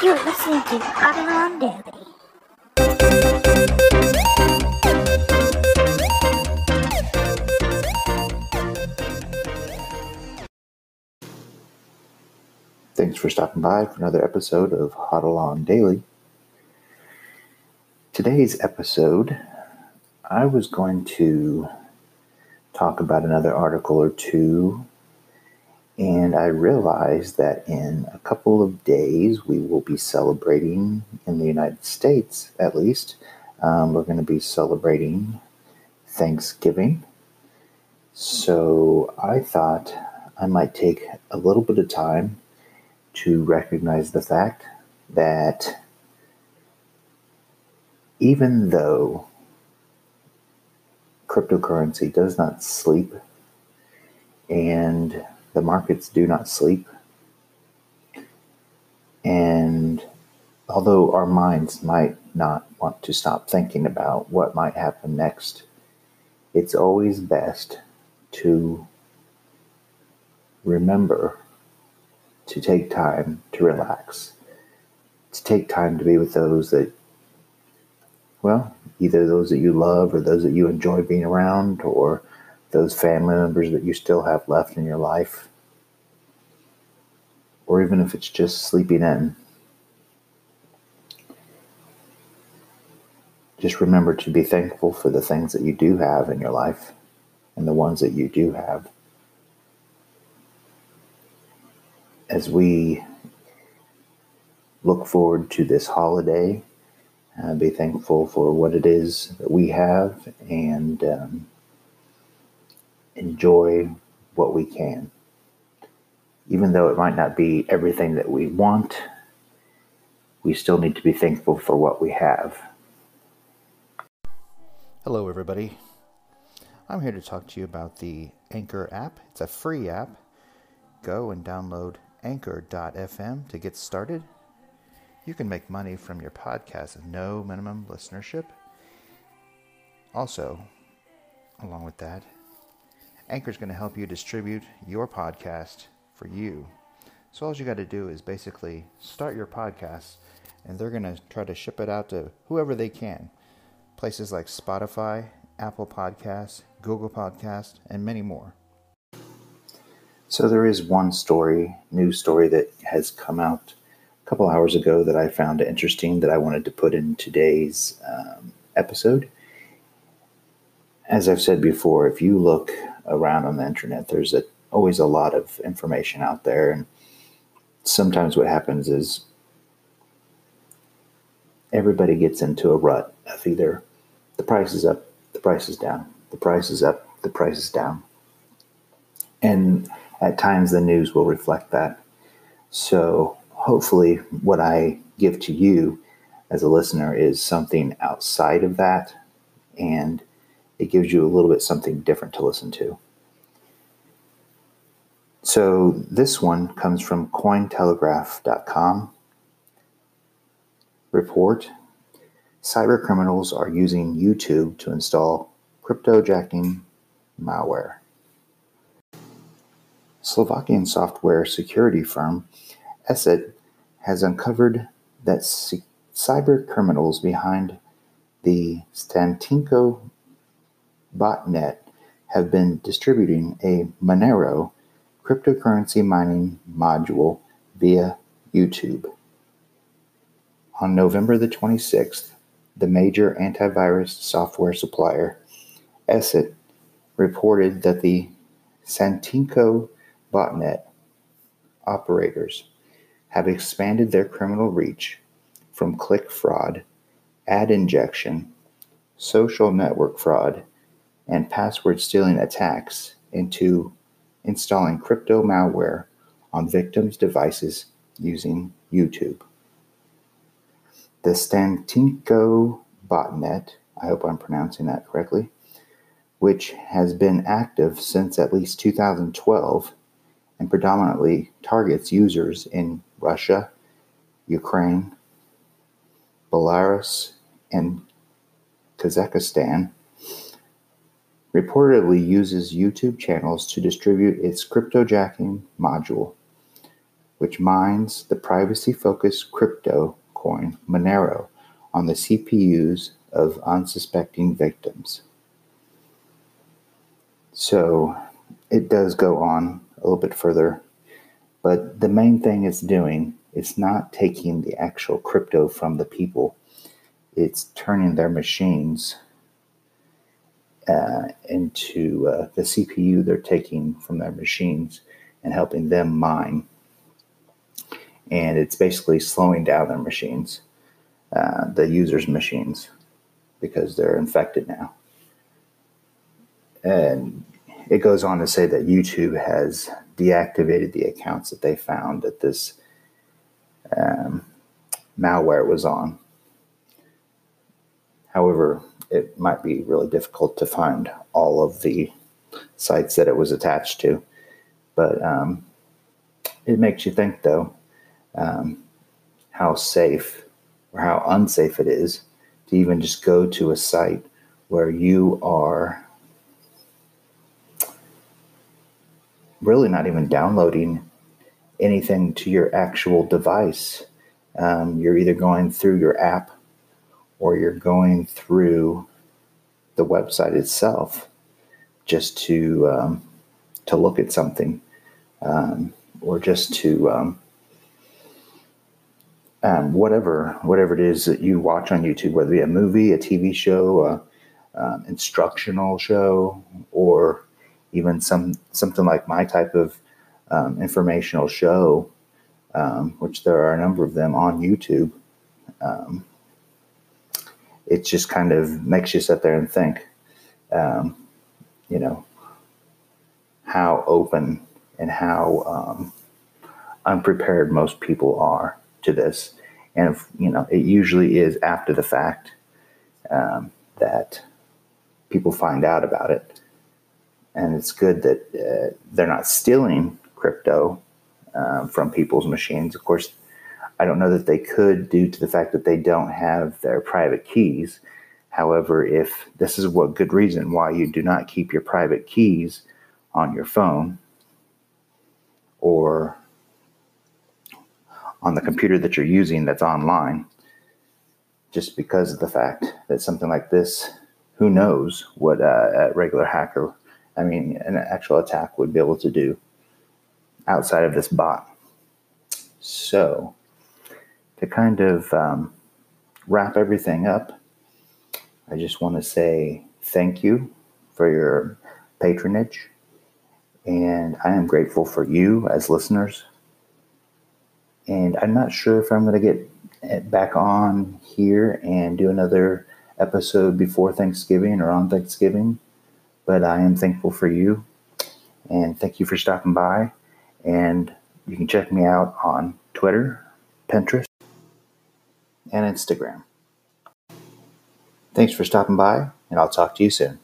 You're listening to HODL Daily. Thanks for stopping by for another episode of HODL On Daily. Today's episode, I was going to talk about another article or two, and I realized that in a couple of days we will be celebrating, in the United States at least, um, we're going to be celebrating Thanksgiving. So I thought I might take a little bit of time to recognize the fact that even though cryptocurrency does not sleep and the markets do not sleep, and although our minds might not want to stop thinking about what might happen next, it's always best to remember to take time to relax, to take time to be with those that, well, either those that you love or those that you enjoy being around or those family members that you still have left in your life. Or even if it's just sleeping in. Just remember to be thankful for the things that you do have in your life and the ones that you do have. as we look forward to this holiday, uh, be thankful for what it is that we have and um, enjoy what we can. Even though it might not be everything that we want, we still need to be thankful for what we have. Hello, everybody. I'm here to talk to you about the Anchor app. It's a free app. Go and download anchor.fm to get started. You can make money from your podcast with no minimum listenership. Also, along with that, Anchor is going to help you distribute your podcast for you. So all you got to do is basically start your podcast and they're going to try to ship it out to whoever they can. Places like Spotify, Apple Podcasts, Google Podcasts, and many more. So there is one story, news story that has come out a couple hours ago that I found interesting that I wanted to put in today's um, episode. As I've said before, if you look around on the internet, there's a, always a lot of information out there, and sometimes what happens is everybody gets into a rut of either the price is up, the price is down, the price is up, the price is down. And at times the news will reflect that. So hopefully, what I give to you as a listener is something outside of that, and it gives you a little bit something different to listen to. So this one comes from Cointelegraph.com. Report Cyber criminals are using YouTube to install cryptojacking malware. Slovakian software security firm ESET has uncovered that c- cyber criminals behind the Stantinko botnet have been distributing a Monero cryptocurrency mining module via YouTube. On November the 26th, the major antivirus software supplier, ESET, reported that the Stantinko botnet operators have expanded their criminal reach from click fraud, ad injection, social network fraud, and password stealing attacks into installing crypto malware on victims' devices using YouTube. The Stantinko botnet, I hope I'm pronouncing that correctly, which has been active since at least 2012 and predominantly targets users in Russia, Ukraine, Belarus, and Kazakhstan, reportedly uses YouTube channels to distribute its cryptojacking module. which mines the privacy focused crypto coin Monero on the CPUs of unsuspecting victims. So it does go on a little bit further, but the main thing it's doing is not taking the actual crypto from the people, it's turning their machines uh, into uh, the CPU they're taking from their machines and helping them mine. And it's basically slowing down their machines, uh, the users' machines, because they're infected now. And it goes on to say that YouTube has deactivated the accounts that they found that this um, malware was on. However, it might be really difficult to find all of the sites that it was attached to. But um, it makes you think, though, um, how safe or how unsafe it is to even just go to a site where you are really not even downloading anything to your actual device. Um, you're either going through your app or you're going through the website itself just to um, to look at something um, or just to um, um whatever whatever it is that you watch on YouTube, whether it be a movie, a TV show, a um, instructional show, or even some something like my type of um, informational show, which there are a number of them on YouTube it just kind of makes you sit there and think, um, you know, how open and how um, unprepared most people are to this. And, if, you know, it usually is after the fact um, that people find out about it. And it's good that uh, they're not stealing crypto um, from people's machines. Of course, I don't know that they could due to the fact that they don't have their private keys. However, if this is what good reason why you do not keep your private keys on your phone or on the computer that you're using that's online, just because of the fact that something like this, who knows what a, a regular hacker, I mean, an actual attack would be able to do outside of this bot. So, to kind of um, wrap everything up, I just want to say thank you for your patronage. And I am grateful for you as listeners. And I'm not sure if I'm going to get back on here and do another episode before Thanksgiving or on Thanksgiving, but I am thankful for you. And thank you for stopping by. And you can check me out on Twitter, Pinterest, and Instagram. Thanks for stopping by, and I'll talk to you soon.